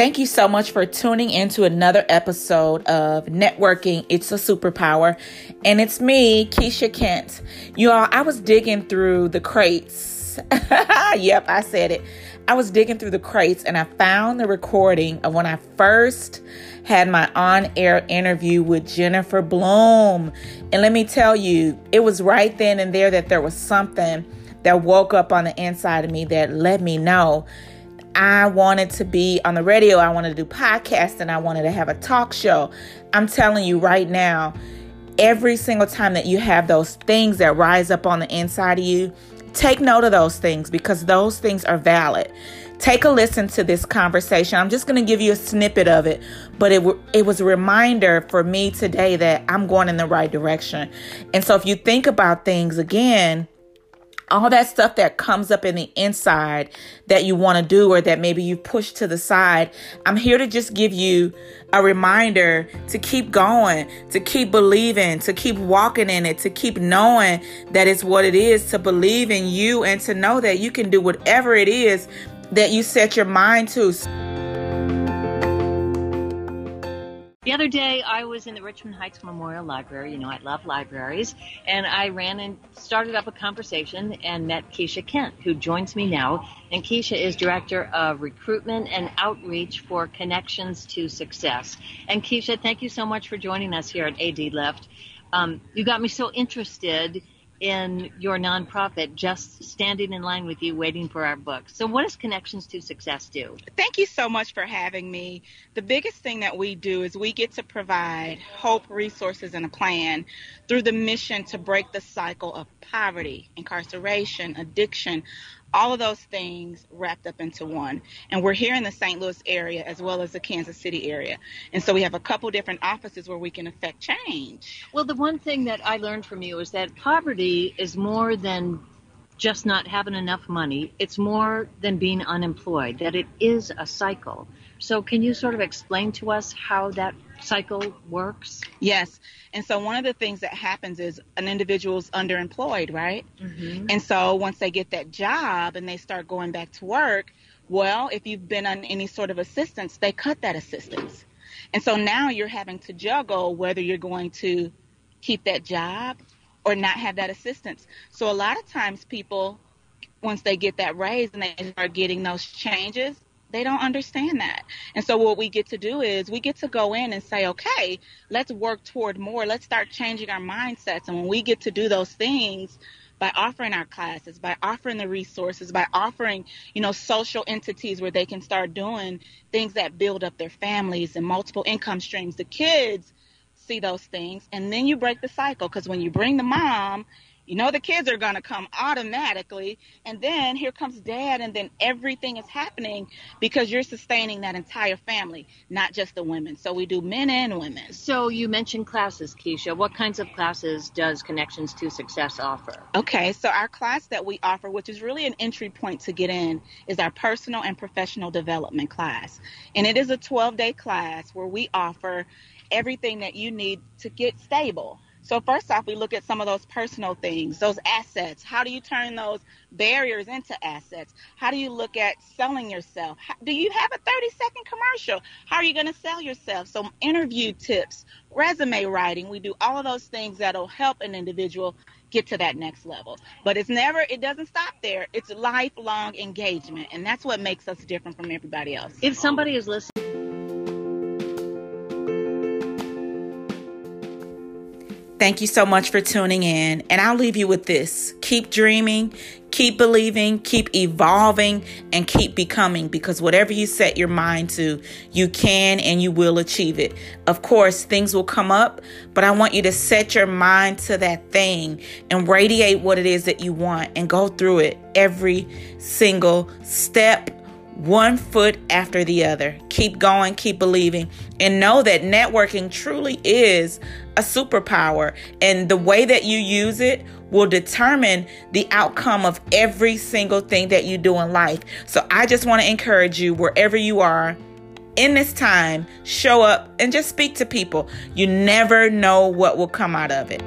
Thank you so much for tuning into another episode of Networking It's a Superpower. And it's me, Keisha Kent. You all, I was digging through the crates. yep, I said it. I was digging through the crates and I found the recording of when I first had my on air interview with Jennifer Bloom. And let me tell you, it was right then and there that there was something that woke up on the inside of me that let me know I wanted to be on the radio. I wanted to do podcasts and I wanted to have a talk show. I'm telling you right now, every single time that you have those things that rise up on the inside of you, take note of those things because those things are valid. Take a listen to this conversation. I'm just going to give you a snippet of it, but it w- it was a reminder for me today that I'm going in the right direction. And so if you think about things again, all that stuff that comes up in the inside that you want to do or that maybe you push to the side, I'm here to just give you a reminder to keep going, to keep believing, to keep walking in it, to keep knowing that it's what it is, to believe in you and to know that you can do whatever it is that you set your mind to. The other day, I was in the Richmond Heights Memorial Library. You know, I love libraries. And I ran and started up a conversation and met Keisha Kent, who joins me now. And Keisha is Director of Recruitment and Outreach for Connections to Success. And Keisha, thank you so much for joining us here at AD Lift. Um, you got me so interested in your nonprofit just standing in line with you waiting for our book. So, what does Connections to Success do? Thank you so much for having me. The biggest thing that we do is we get to provide hope, resources, and a plan through the mission to break the cycle of poverty, incarceration, addiction, all of those things wrapped up into one. And we're here in the St. Louis area as well as the Kansas City area. And so we have a couple different offices where we can affect change. Well, the one thing that I learned from you is that poverty is more than just not having enough money. It's more than being unemployed, that it is a cycle. So, can you sort of explain to us how that cycle works? Yes. And so one of the things that happens is an individual's underemployed, right? Mm-hmm. And so once they get that job and they start going back to work, well, if you've been on any sort of assistance, they cut that assistance. And so now you're having to juggle whether you're going to keep that job or not have that assistance. So a lot of times people once they get that raise and they start getting those changes, they don't understand that. And so what we get to do is we get to go in and say, okay, let's work toward more. Let's start changing our mindsets. And when we get to do those things, by offering our classes, by offering the resources, by offering, you know, social entities where they can start doing things that build up their families and multiple income streams. The kids see those things and then you break the cycle because when you bring the mom you know the kids are going to come automatically. And then here comes dad, and then everything is happening because you're sustaining that entire family, not just the women. So we do men and women. So you mentioned classes, Keisha. What kinds of classes does Connections to Success offer? Okay, so our class that we offer, which is really an entry point to get in, is our personal and professional development class. And it is a 12 day class where we offer everything that you need to get stable so first off, we look at some of those personal things, those assets. How do you turn those barriers into assets? How do you look at selling yourself? Do you have a 30 second commercial? How are you going to sell yourself? So interview tips, resume writing. We do all of those things that'll help an individual get to that next level. But it's never, it doesn't stop there. It's lifelong engagement. And that's what makes us different from everybody else. If somebody is listening, Thank you so much for tuning in. And I'll leave you with this keep dreaming, keep believing, keep evolving, and keep becoming because whatever you set your mind to, you can and you will achieve it. Of course, things will come up, but I want you to set your mind to that thing and radiate what it is that you want and go through it every single step one foot after the other. Keep going, keep believing, and know that networking truly is a superpower. And the way that you use it will determine the outcome of every single thing that you do in life. So I just want to encourage you, wherever you are, in this time, show up and just speak to people. You never know what will come out of it.